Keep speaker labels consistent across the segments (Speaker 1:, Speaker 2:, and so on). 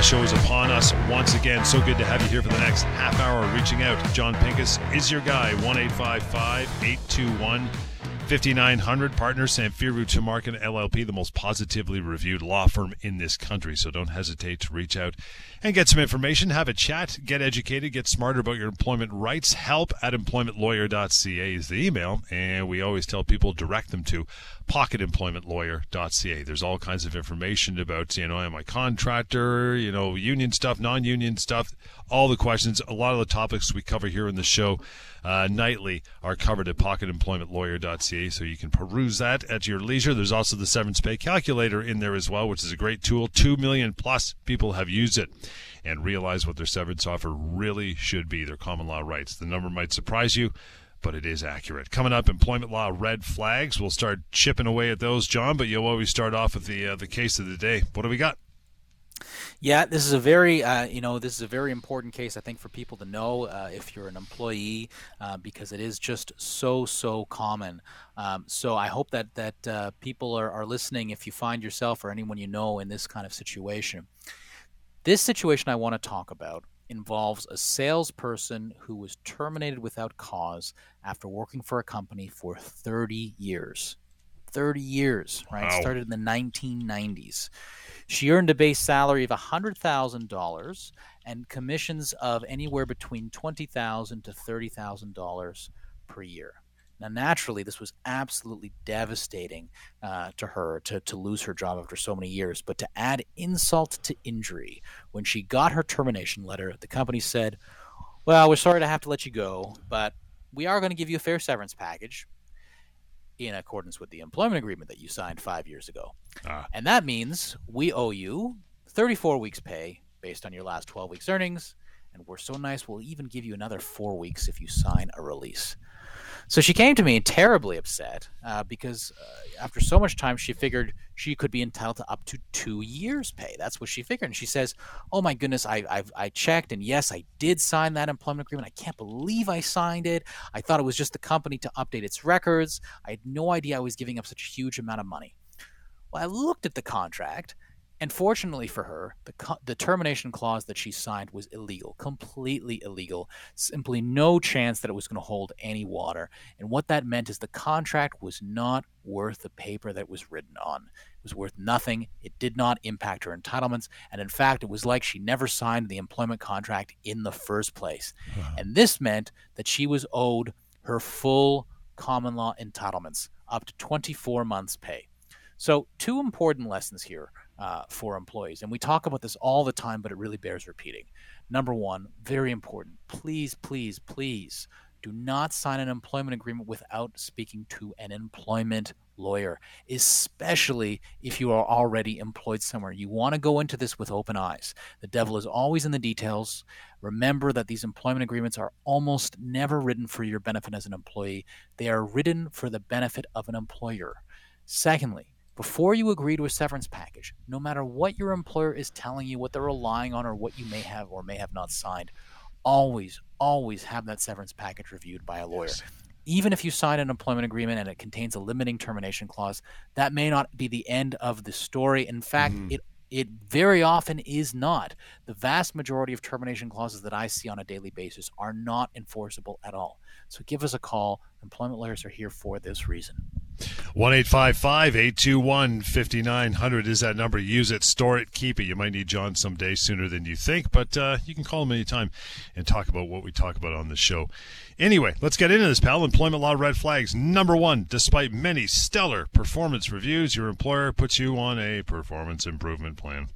Speaker 1: Employment Show is upon us once again. So good to have you here for the next half hour. Reaching out, Jon Pinkus is your guy. 1 821 5900. Partner Samfiru Tumarkin LLP, the most positively reviewed law firm in this country. So don't hesitate to reach out and get some information, have a chat, get educated, get smarter about your employment rights. Help at employmentlawyer.ca is the email. And we always tell people direct them to pocketemploymentlawyer.ca. There's all kinds of information about, you know, am I contractor, you know, union stuff, non-union stuff, all the questions. A lot of the topics we cover here in the show uh, nightly are covered at pocketemploymentlawyer.ca, so you can peruse that at your leisure. There's also the severance pay calculator in there as well, which is a great tool. Two million plus people have used it and realize what their severance offer really should be, their common law rights. The number might surprise you but it is accurate. Coming up, employment law red flags. We'll start chipping away at those, John. But you'll always start off with the uh, the case of the day. What do we got?
Speaker 2: Yeah, this is a very, uh, you know, this is a very important case, I think, for people to know uh, if you're an employee, uh, because it is just so, so common. Um, so I hope that that uh, people are, are listening if you find yourself or anyone you know in this kind of situation. This situation I want to talk about involves a salesperson who was terminated without cause after working for a company for 30 years. 30 years, right?
Speaker 1: Wow.
Speaker 2: Started in the 1990s. She earned a base salary of $100,000 and commissions of anywhere between 20,000 to $30,000 per year. Now, naturally, this was absolutely devastating uh, to her to, to lose her job after so many years. But to add insult to injury, when she got her termination letter, the company said, Well, we're sorry to have to let you go, but we are going to give you a fair severance package in accordance with the employment agreement that you signed five years ago.
Speaker 1: Ah.
Speaker 2: And that means we owe you 34 weeks' pay based on your last 12 weeks' earnings. And we're so nice, we'll even give you another four weeks if you sign a release. So she came to me terribly upset uh, because uh, after so much time, she figured she could be entitled to up to two years' pay. That's what she figured. And she says, "Oh my goodness, I I've, I checked, and yes, I did sign that employment agreement. I can't believe I signed it. I thought it was just the company to update its records. I had no idea I was giving up such a huge amount of money." Well, I looked at the contract, and fortunately for her, the, co- the termination clause that she signed was illegal, completely illegal. Simply no chance that it was going to hold any water. And what that meant is the contract was not worth the paper that was written on. It was worth nothing. It did not impact her entitlements. And in fact, it was like she never signed the employment contract in the first place. And this meant that she was owed her full common law entitlements, up to 24 months' pay. So, two important lessons here uh, for employees. And we talk about this all the time, but it really bears repeating. Number one, very important. Please, please, please do not sign an employment agreement without speaking to an employment lawyer, especially if you are already employed somewhere. You want to go into this with open eyes. The devil is always in the details. Remember that these employment agreements are almost never written for your benefit as an employee, they are written for the benefit of an employer. Secondly, before you agree to a severance package, no matter what your employer is telling you, what they're relying on, or what you may have or may have not signed, always, always have that severance package reviewed by a lawyer. Even if you sign an employment agreement and it contains a limiting termination clause, that may not be the end of the story. In fact, mm-hmm. it it very often is not. The vast majority of termination clauses that I see on a daily basis are not enforceable at all. So give us a call. Employment lawyers are here for this reason.
Speaker 1: 1 821 5900 is that number. Use it, store it, keep it. You might need John someday sooner than you think, but uh, you can call him anytime and talk about what we talk about on the show. Anyway, let's get into this, pal. Employment law red flags. Number one, despite many stellar performance reviews, your employer puts you on a performance improvement plan.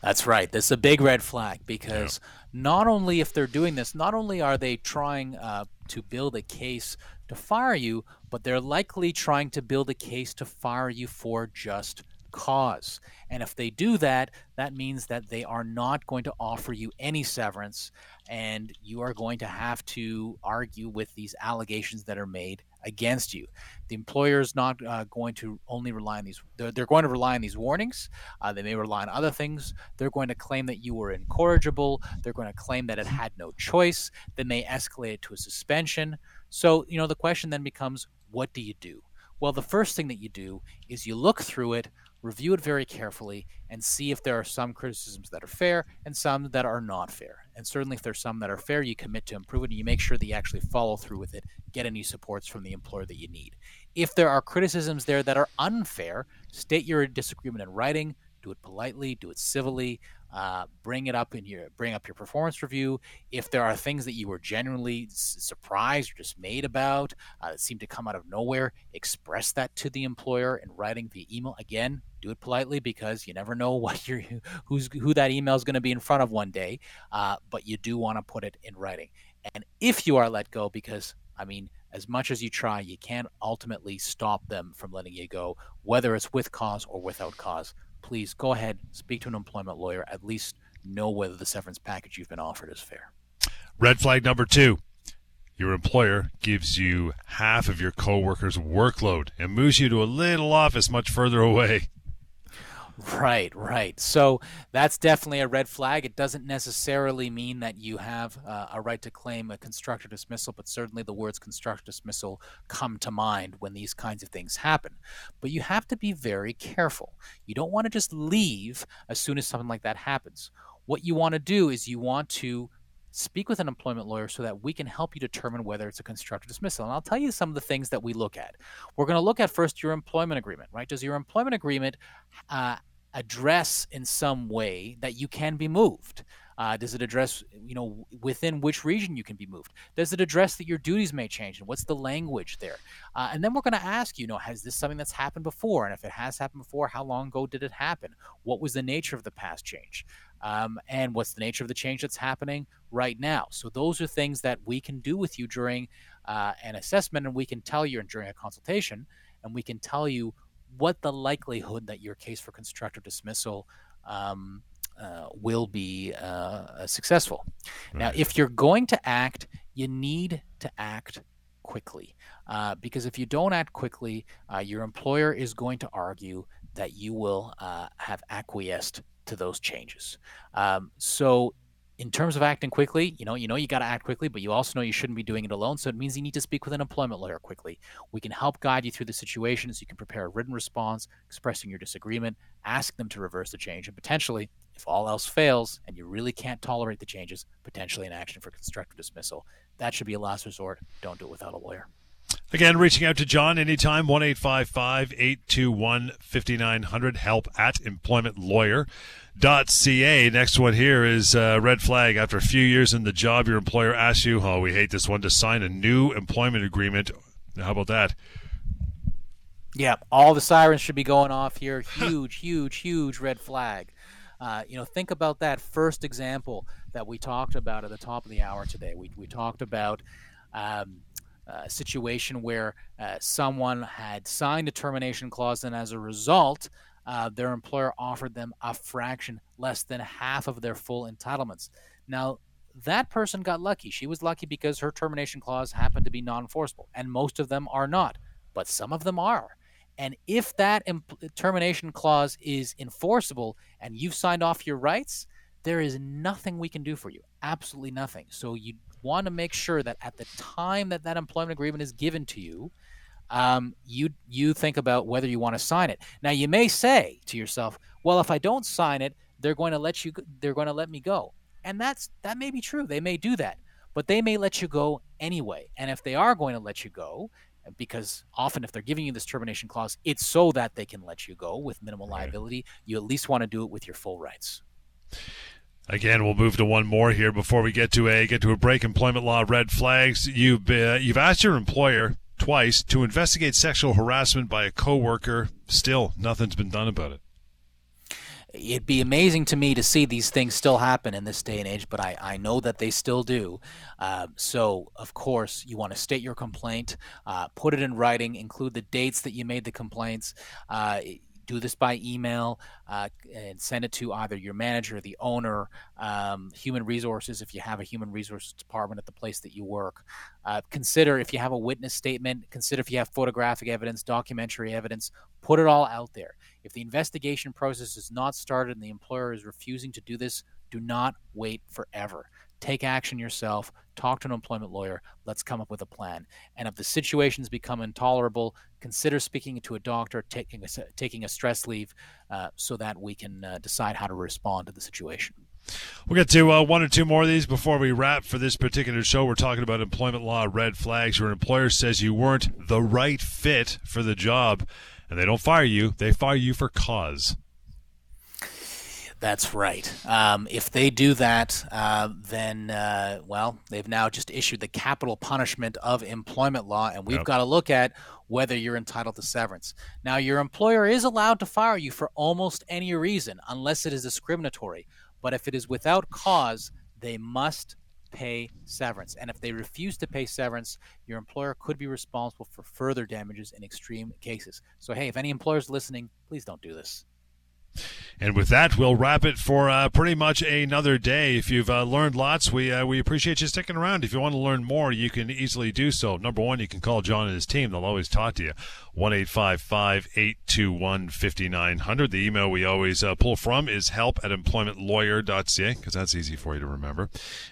Speaker 2: That's right. This is a big red flag because not only if they're doing this, not only are they trying uh, to build a case to fire you, but they're likely trying to build a case to fire you for just cause. And if they do that, that means that they are not going to offer you any severance, and you are going to have to argue with these allegations that are made against you. The employer is not uh, going to only rely on these, they're, they're going to rely on these warnings. Uh, they may rely on other things. They're going to claim that you were incorrigible. They're going to claim that it had no choice. Then They escalate it to a suspension. So, you know, the question then becomes what do you do? Well, the first thing that you do is you look through it, review it very carefully, and see if there are some criticisms that are fair and some that are not fair. And certainly, if there's some that are fair, you commit to improve it and you make sure that you actually follow through with it, get any supports from the employer that you need. If there are criticisms there that are unfair, state your disagreement in writing, do it politely, do it civilly, uh, bring it up in your bring up your performance review. If there are things that you were genuinely surprised or dismayed about uh, that seem to come out of nowhere, express that to the employer in writing via email. Again, do it politely because you never know what you're who's who that email is going to be in front of one day. Uh, but you do want to put it in writing. And if you are let go, because I mean, as much as you try, you can't ultimately stop them from letting you go, whether it's with cause or without cause please go ahead, speak to an employment lawyer, at least know whether the severance package you've been offered is fair.
Speaker 1: Red flag number two. Your employer gives you half of your coworkers' workload and moves you to a little office much further away.
Speaker 2: Right, right. So that's definitely a red flag. It doesn't necessarily mean that you have uh, a right to claim a constructive dismissal, but certainly the words constructive dismissal come to mind when these kinds of things happen. But you have to be very careful. You don't want to just leave as soon as something like that happens. What you want to do is you want to speak with an employment lawyer so that we can help you determine whether it's a constructive dismissal. And I'll tell you some of the things that we look at. We're going to look at first your employment agreement, right? Does your employment agreement uh, address in some way that you can be moved? Uh, does it address, you know, within which region you can be moved? Does it address that your duties may change and what's the language there? Uh, and then we're going to ask, you know, has this something that's happened before? And if it has happened before, how long ago did it happen? What was the nature of the past change? Um, and what's the nature of the change that's happening right now? So those are things that we can do with you during uh, an assessment, and we can tell you during a consultation, and we can tell you what the likelihood that your case for constructive dismissal um, uh, will be uh, successful. Right. Now, if you're going to act, you need to act quickly. Uh, because if you don't act quickly, uh, your employer is going to argue that you will uh, have acquiesced to those changes. Um, so in terms of acting quickly, you know, you know you got to act quickly, but you also know you shouldn't be doing it alone. So it means you need to speak with an employment lawyer quickly. We can help guide you through the situation so you can prepare a written response expressing your disagreement, ask them to reverse the change, and potentially, if all else fails and you really can't tolerate the changes, potentially an action for constructive dismissal. That should be a last resort. Don't do it without a lawyer.
Speaker 1: Again, reaching out to John anytime, 1 821 5900, help at employmentlawyer.ca. Next one here is uh, red flag. After a few years in the job, your employer asks you, oh, we hate this one, to sign a new employment agreement. How about that?
Speaker 2: Yeah, all the sirens should be going off here. Huge, huge, huge red flag. Uh, you know, think about that first example that we talked about at the top of the hour today. We, we talked about um, a situation where uh, someone had signed a termination clause and as a result, uh, their employer offered them a fraction less than half of their full entitlements. Now, that person got lucky. She was lucky because her termination clause happened to be non enforceable, and most of them are not, but some of them are. And if that termination clause is enforceable and you've signed off your rights, there is nothing we can do for you. Absolutely nothing. So you want to make sure that at the time that that employment agreement is given to you, um, you you think about whether you want to sign it. Now you may say to yourself, "Well, if I don't sign it, they're going to let you they're going to let me go," and that's that may be true. They may do that, but they may let you go anyway. And if they are going to let you go, because often if they're giving you this termination clause, it's so that they can let you go with minimal liability. You at least want to do it with your full rights.
Speaker 1: Again, we'll move to one more here before we get to a get to a break. Employment law red flags. You've uh, you've asked your employer twice to investigate sexual harassment by a coworker. Still, nothing's been done about it.
Speaker 2: It'd be amazing to me to see these things still happen in this day and age, but I, I know that they still do. Uh, so, of course, you want to state your complaint, uh, put it in writing, include the dates that you made the complaints. Do this by email uh, and send it to either your manager, the owner, um, human resources, if you have a human resources department at the place that you work. Uh, consider if you have a witness statement, consider if you have photographic evidence, documentary evidence, put it all out there. If the investigation process is not started and the employer is refusing to do this, do not wait forever take action yourself, talk to an employment lawyer, let's come up with a plan. And if the situations become intolerable, consider speaking to a doctor, taking a, taking a stress leave uh, so that we can uh, decide how to respond to the situation.
Speaker 1: We'll get to uh, one or two more of these before we wrap for this particular show. We're talking about employment law red flags. Your employer says you weren't the right fit for the job, and they don't fire you, they fire you for cause.
Speaker 2: That's right. Um, if they do that, uh, then, uh, well, they've now just issued the capital punishment of employment law, and we've yep. got to look at whether you're entitled to severance. Now, your employer is allowed to fire you for almost any reason, unless it is discriminatory. But if it is without cause, they must pay severance. And if they refuse to pay severance, your employer could be responsible for further damages in extreme cases. So, hey, if any employers listening, please don't do this.
Speaker 1: And with that, we'll wrap it for uh, pretty much another day. If you've uh, learned lots, we uh, we appreciate you sticking around. If you want to learn more, you can easily do so. Number one, you can call John and his team; they'll always talk to you. One. The email we always uh, pull from is help at employmentlawyer.ca because that's easy for you to remember.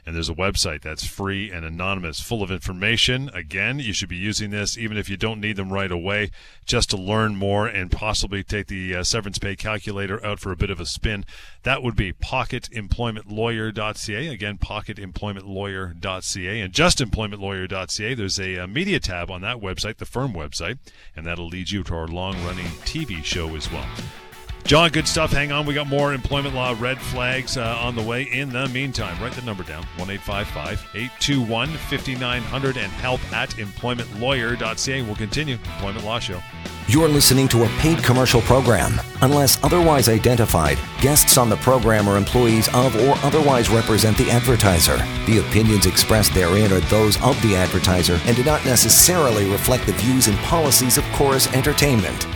Speaker 1: And there's a website that's free and anonymous, full of information. Again, you should be using this even if you don't need them right away, just to learn more and possibly take the uh, severance pay calculator out for a bit of a spin. That would be pocketemploymentlawyer.ca. Again, pocketemploymentlawyer.ca and justemploymentlawyer.ca. There's a, a media tab on that website, the firm website, and that'll lead you to our long running TV show as well. John, good stuff. Hang on. We got more employment law red flags uh, on the way. In the meantime, write the number down 1 821 5900 and help at employmentlawyer.ca. We'll continue. Employment Law Show.
Speaker 3: You're listening to a paid commercial program. Unless otherwise identified, guests on the program are employees of or otherwise represent the advertiser. The opinions expressed therein are those of the advertiser and do not necessarily reflect the views and policies of Chorus Entertainment.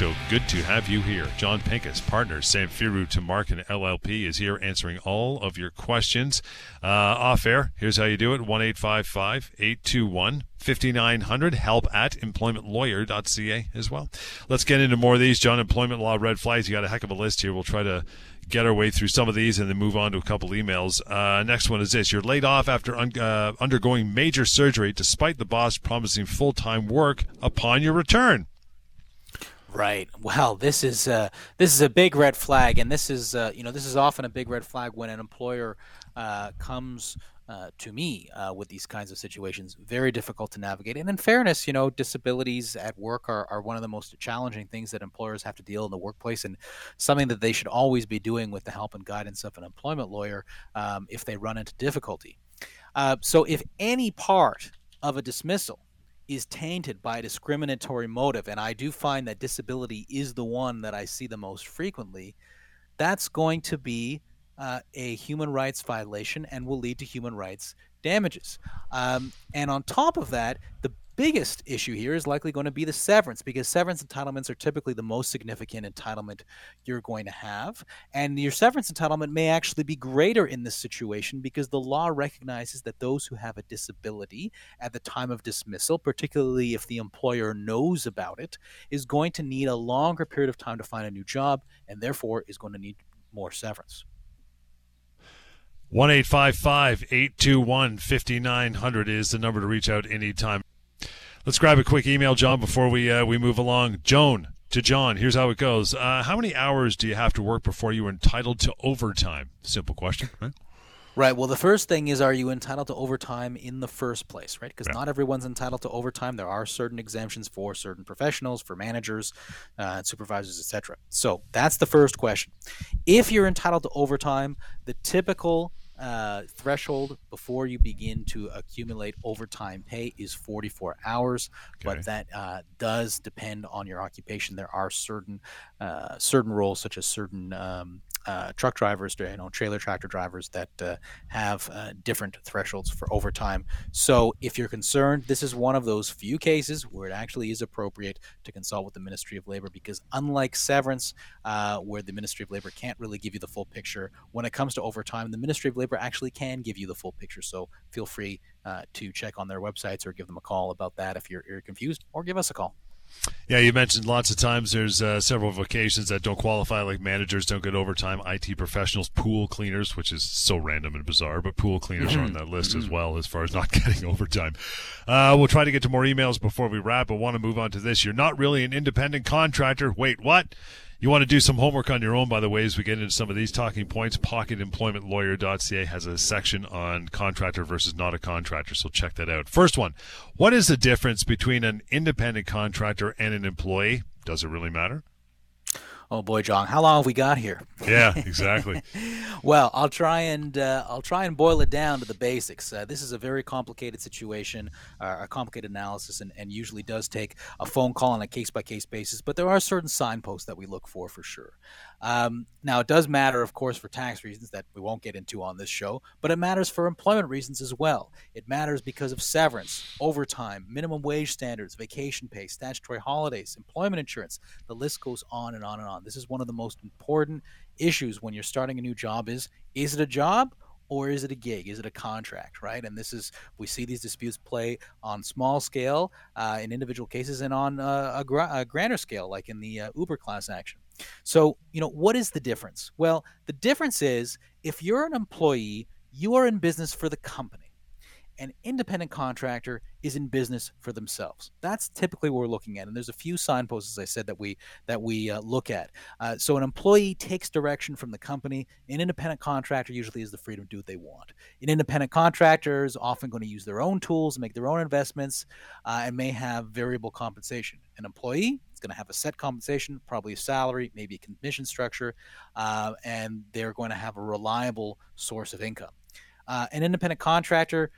Speaker 1: Show. Good to have you here. Jon Pinkus, partner, Samfiru Tumarkin LLP, is here answering all of your questions. Uh, off air, here's how you do it 1 821 5900. Help at employmentlawyer.ca as well. Let's get into more of these. John, employment law red flags. You got a heck of a list here. We'll try to get our way through some of these and then move on to a couple emails. Uh, next one is this: You're laid off after un- uh, undergoing major surgery, despite the boss promising full time work upon your return.
Speaker 2: Right. Well, this is uh, this is a big red flag, and this is uh, you know this is often a big red flag when an employer uh, comes uh, to me uh, with these kinds of situations. Very difficult to navigate. And in fairness, you know, disabilities at work are, are one of the most challenging things that employers have to deal in the workplace, and something that they should always be doing with the help and guidance of an employment lawyer um, if they run into difficulty. Uh, so, if any part of a dismissal is tainted by a discriminatory motive, and I do find that disability is the one that I see the most frequently, that's going to be uh, a human rights violation and will lead to human rights damages. Um, and on top of that, the biggest issue here is likely going to be the severance because severance entitlements are typically the most significant entitlement you're going to have. And your severance entitlement may actually be greater in this situation because the law recognizes that those who have a disability at the time of dismissal, particularly if the employer knows about it, is going to need a longer period of time to find a new job and therefore is going to need more severance.
Speaker 1: 1 821 5900 is the number to reach out anytime. Let's grab a quick email, John, before we uh, we move along. Joan to John. Here's how it goes. Uh, how many hours do you have to work before you are entitled to overtime? Simple question, right?
Speaker 2: Right. Well, the first thing is, are you entitled to overtime in the first place, right? Because yeah. not everyone's entitled to overtime. There are certain exemptions for certain professionals, for managers, uh, supervisors, etc. So that's the first question. If you're entitled to overtime, the typical uh, threshold before you begin to accumulate overtime pay is 44 hours,
Speaker 1: Okay.
Speaker 2: but that uh, does depend on your occupation. There are certain uh, certain roles, such as certain um, uh, truck drivers, you know, trailer tractor drivers, that uh, have uh, different thresholds for overtime. So, if you're concerned, this is one of those few cases where it actually is appropriate to consult with the Ministry of Labor because, unlike severance, uh, where the Ministry of Labor can't really give you the full picture, when it comes to overtime, the Ministry of Labor actually can give you the full picture. So, feel free uh, to check on their websites or give them a call about that if you're, you're confused, or give us a call.
Speaker 1: Yeah, you mentioned lots of times there's uh, several vocations that don't qualify, like managers don't get overtime, IT professionals, pool cleaners, which is so random and bizarre, but pool cleaners are on that list as well as far as not getting overtime. Uh, we'll try to get to more emails before we wrap, but want to move on to this. You're not really an independent contractor. Wait, what? You want to do some homework on your own, by the way, as we get into some of these talking points. PocketEmploymentLawyer.ca has a section on contractor versus not a contractor, so check that out. First one What is the difference between an independent contractor and an employee? Does it really matter?
Speaker 2: Oh boy, John, how long have we got here?
Speaker 1: Yeah, exactly.
Speaker 2: Well, I'll try and uh, I'll try and boil it down to the basics. Uh, this is a very complicated situation, uh, a complicated analysis, and, and usually does take a phone call on a case by case basis. But there are certain signposts that we look for for sure. Um, now, it does matter, of course, for tax reasons that we won't get into on this show, but it matters for employment reasons as well. It matters because of severance, overtime, minimum wage standards, vacation pay, statutory holidays, employment insurance. The list goes on and on and on. This is one of the most important issues when you're starting a new job is is it a job or is it a gig? Is it a contract, right? And this is we see these disputes play on small scale uh, in individual cases and on uh, a, gra- a grander scale, like in the uh, Uber class action. So, you know, what is the difference? Well, the difference is if you're an employee, you are in business for the company. An independent contractor is in business for themselves. That's typically what we're looking at, and there's a few signposts, as I said, that we that we uh, look at. Uh, so, an employee takes direction from the company. An independent contractor usually has the freedom to do what they want. An independent contractor is often going to use their own tools, make their own investments, uh, and may have variable compensation. An employee is going to have a set compensation, probably a salary, maybe a commission structure, uh, and they're going to have a reliable source of income. Uh, an independent contractor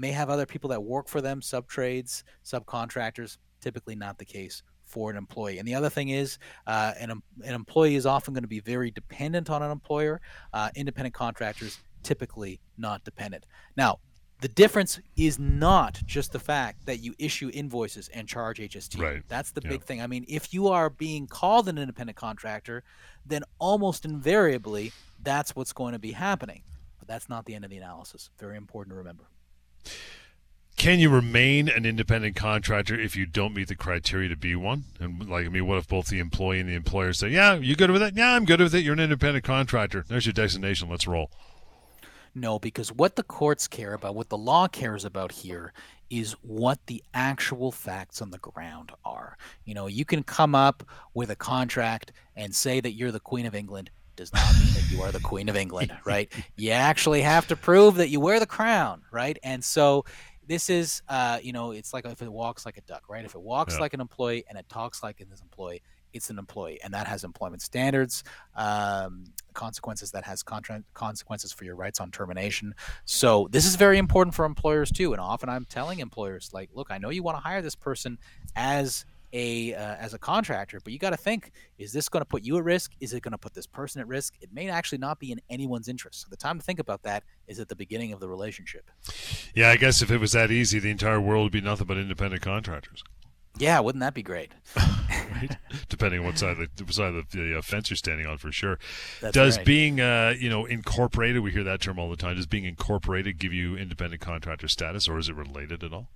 Speaker 2: may have other people that work for them, sub trades, subcontractors. Typically, not the case for an employee. And the other thing is, uh, an, an employee is often going to be very dependent on an employer. Uh, independent contractors typically not dependent. Now, the difference is not just the fact that you issue invoices and charge HST.
Speaker 1: Right.
Speaker 2: That's the
Speaker 1: Yeah.
Speaker 2: big thing. I mean, if you are being called an independent contractor, then almost invariably that's what's going to be happening. But that's not the end of the analysis. Very important to remember.
Speaker 1: Can you remain an independent contractor if you don't meet the criteria to be one? And like, I mean, what if both the employee and the employer say, "Yeah, you good with it? Yeah, I'm good with it. You're an independent contractor. There's your designation. Let's roll."
Speaker 2: No, because what the courts care about, what the law cares about here, is what the actual facts on the ground are. You know, you can come up with a contract and say that you're the Queen of England. Does not mean that you are the Queen of England, right? You actually have to prove that you wear the crown, right? And so this is, uh, you know, it's like if it walks like a duck, right? If it walks
Speaker 1: Yeah.
Speaker 2: like an employee and it talks like an employee, it's an employee, and that has employment standards, um, consequences. That has contra- consequences for your rights on termination. So this is very important for employers too. And often I'm telling employers, like, look, I know you want to hire this person as a uh, as a contractor, but you got to think: is this going to put you at risk? Is it going to put this person at risk? It may actually not be in anyone's interest. So the time to think about that is at the beginning of the relationship.
Speaker 1: Yeah, I guess if it was that easy, the entire world would be nothing but independent contractors.
Speaker 2: Yeah, wouldn't that be great?
Speaker 1: right? Depending on what side of the, side of the uh, fence you're standing on, for sure.
Speaker 2: That's
Speaker 1: Does
Speaker 2: right.
Speaker 1: being, uh, you know, incorporated? We hear that term all the time. Does being incorporated give you independent contractor status, or is it related at all?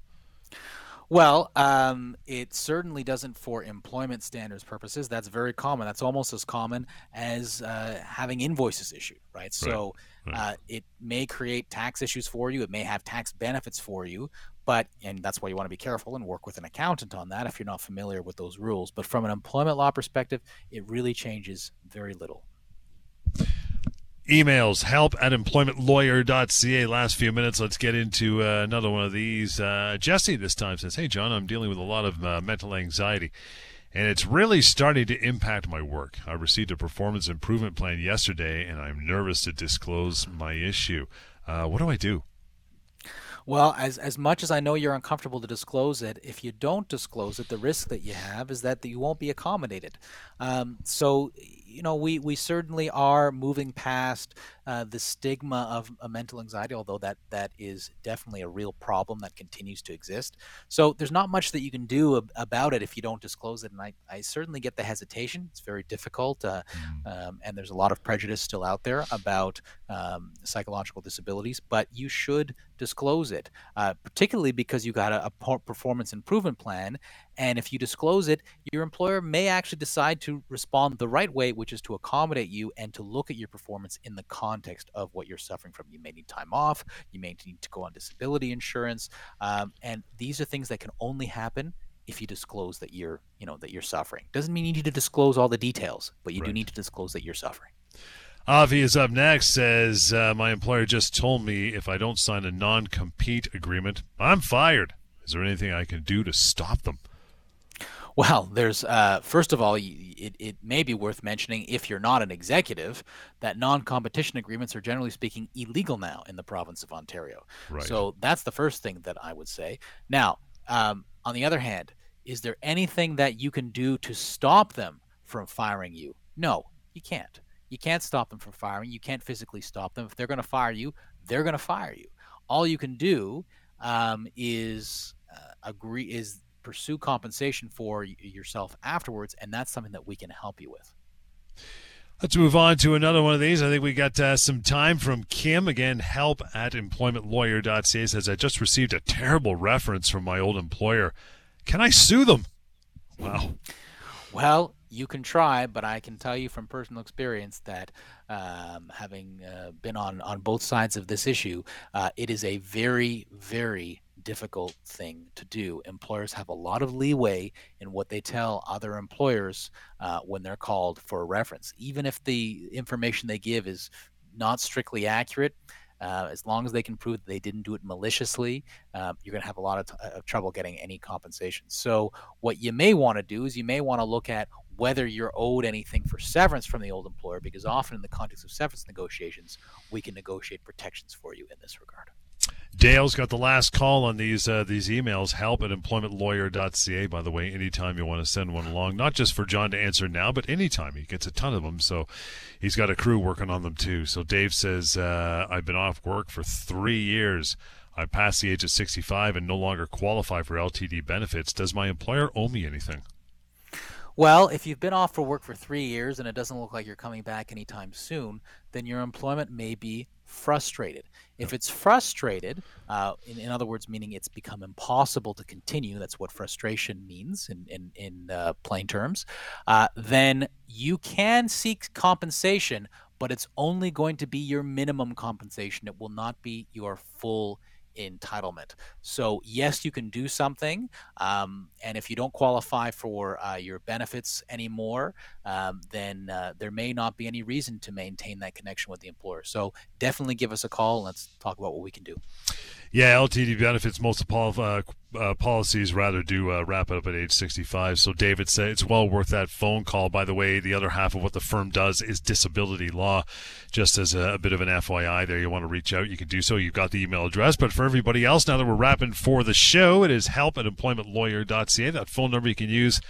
Speaker 2: Well, um, it certainly doesn't for employment standards purposes. That's very common. That's almost as common as uh, having invoices issued, right? So
Speaker 1: right.
Speaker 2: Uh, it may create tax issues for you. It may have tax benefits for you, but and that's why you want to be careful and work with an accountant on that if you're not familiar with those rules. But from an employment law perspective, it really changes very little.
Speaker 1: Emails help at employmentlawyer.ca. Last few minutes, let's get into uh, another one of these. Uh, Jesse this time says, Hey, John, I'm dealing with a lot of uh, mental anxiety. and it's really starting to impact my work. I received a performance improvement plan yesterday, and I'm nervous to disclose my issue. Uh, what do I do?
Speaker 2: Well, as as much as I know you're uncomfortable to disclose it, if you don't disclose it, the risk that you have is that you won't be accommodated. Um, so, you know, we we certainly are moving past uh, the stigma of a mental anxiety, although that that is definitely a real problem that continues to exist. So there's not much that you can do ab- about it if you don't disclose it. And I, I certainly get the hesitation. It's very difficult, uh, mm. um, and there's a lot of prejudice still out there about um, psychological disabilities. But you should disclose it, uh, particularly because you got a, a performance improvement plan and if you disclose it, your employer may actually decide to respond the right way, which is to accommodate you and to look at your performance in the context of what you're suffering from. You may need time off, you may need to go on disability insurance, um, and these are things that can only happen if you disclose that you're, you know, that you're suffering. Doesn't mean you need to disclose all the details, but you right. do need to disclose that you're suffering.
Speaker 1: Avi is up next. Says uh, my employer just told me if I don't sign a non-compete agreement, I'm fired. Is there anything I can do to stop them?
Speaker 2: Well, there's uh, first of all, it, it may be worth mentioning if you're not an executive that non-competition agreements are generally speaking illegal now in the province of Ontario. Right. So that's the first thing that I would say. Now, um, on the other hand, is there anything that you can do to stop them from firing you? No, you can't. You can't stop them from firing. You can't physically stop them. If they're going to fire you, they're going to fire you. All you can do um, is uh, agree is pursue compensation for yourself afterwards, and that's something that we can help you with.
Speaker 1: Let's move on to another one of these. I think we got uh, some time from Kim. Again, help at employmentlawyer.ca says, I just received a terrible reference from my old employer. Can I sue them? Wow.
Speaker 2: Well, you can try, but I can tell you from personal experience that um, having uh, been on, on both sides of this issue, uh, it is a very, very difficult thing to do. Employers have a lot of leeway in what they tell other employers uh, when they're called for a reference, even if the information they give is not strictly accurate. Uh, as long as they can prove that they didn't do it maliciously, uh, you're going to have a lot of, t- of trouble getting any compensation. So, what you may want to do is you may want to look at whether you're owed anything for severance from the old employer, because often in the context of severance negotiations, we can negotiate protections for you in this regard.
Speaker 1: Dale's got the last call on these uh, these emails. Help at employmentlawyer.ca. By the way, anytime you want to send one along, not just for John to answer now, but anytime he gets a ton of them. So he's got a crew working on them too. So Dave says, uh, "I've been off work for three years. I passed the age of 65 and no longer qualify for LTD benefits. Does my employer owe me anything?"
Speaker 2: Well, if you've been off for work for three years and it doesn't look like you're coming back anytime soon, then your employment may be frustrated. If it's frustrated, uh, in, in, other words, meaning it's become impossible to continue, that's what frustration means in, in, in uh, plain terms, uh, then you can seek compensation, but it's only going to be your minimum compensation. It will not be your full entitlement. So, yes, you can do something. Um, and if you don't qualify for uh, your benefits anymore, um, then uh, there may not be any reason to maintain that connection with the employer. So, definitely give us a call. Let's talk about what we can do.
Speaker 1: Yeah, LTD benefits most uh, uh, policies rather do uh, wrap up at age 65. So David said it's well worth that phone call. By the way, the other half of what the firm does is disability law. Just as a, a, bit of an FYI, there you want to reach out, you can do so. You've got the email address. But for everybody else, now that we're wrapping for the show, it is help at employmentlawyer.ca. That phone number you can use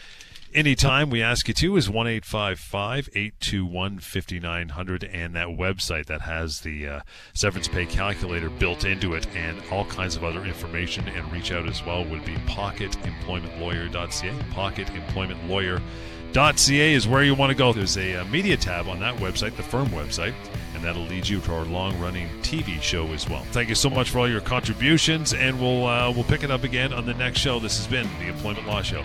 Speaker 1: anytime we ask you to is 1 821 5900 and that website that has the uh, severance pay calculator built into it and all kinds of other information and reach out as well would be pocketemploymentlawyer.ca pocketemploymentlawyer.ca is where you want to go there's a, a uh, media tab on that website the firm website and that'll lead you to our long-running TV show as well. Thank you so much for all your contributions, and we'll uh, we'll pick it up again on the next show. This has been the Employment Law Show.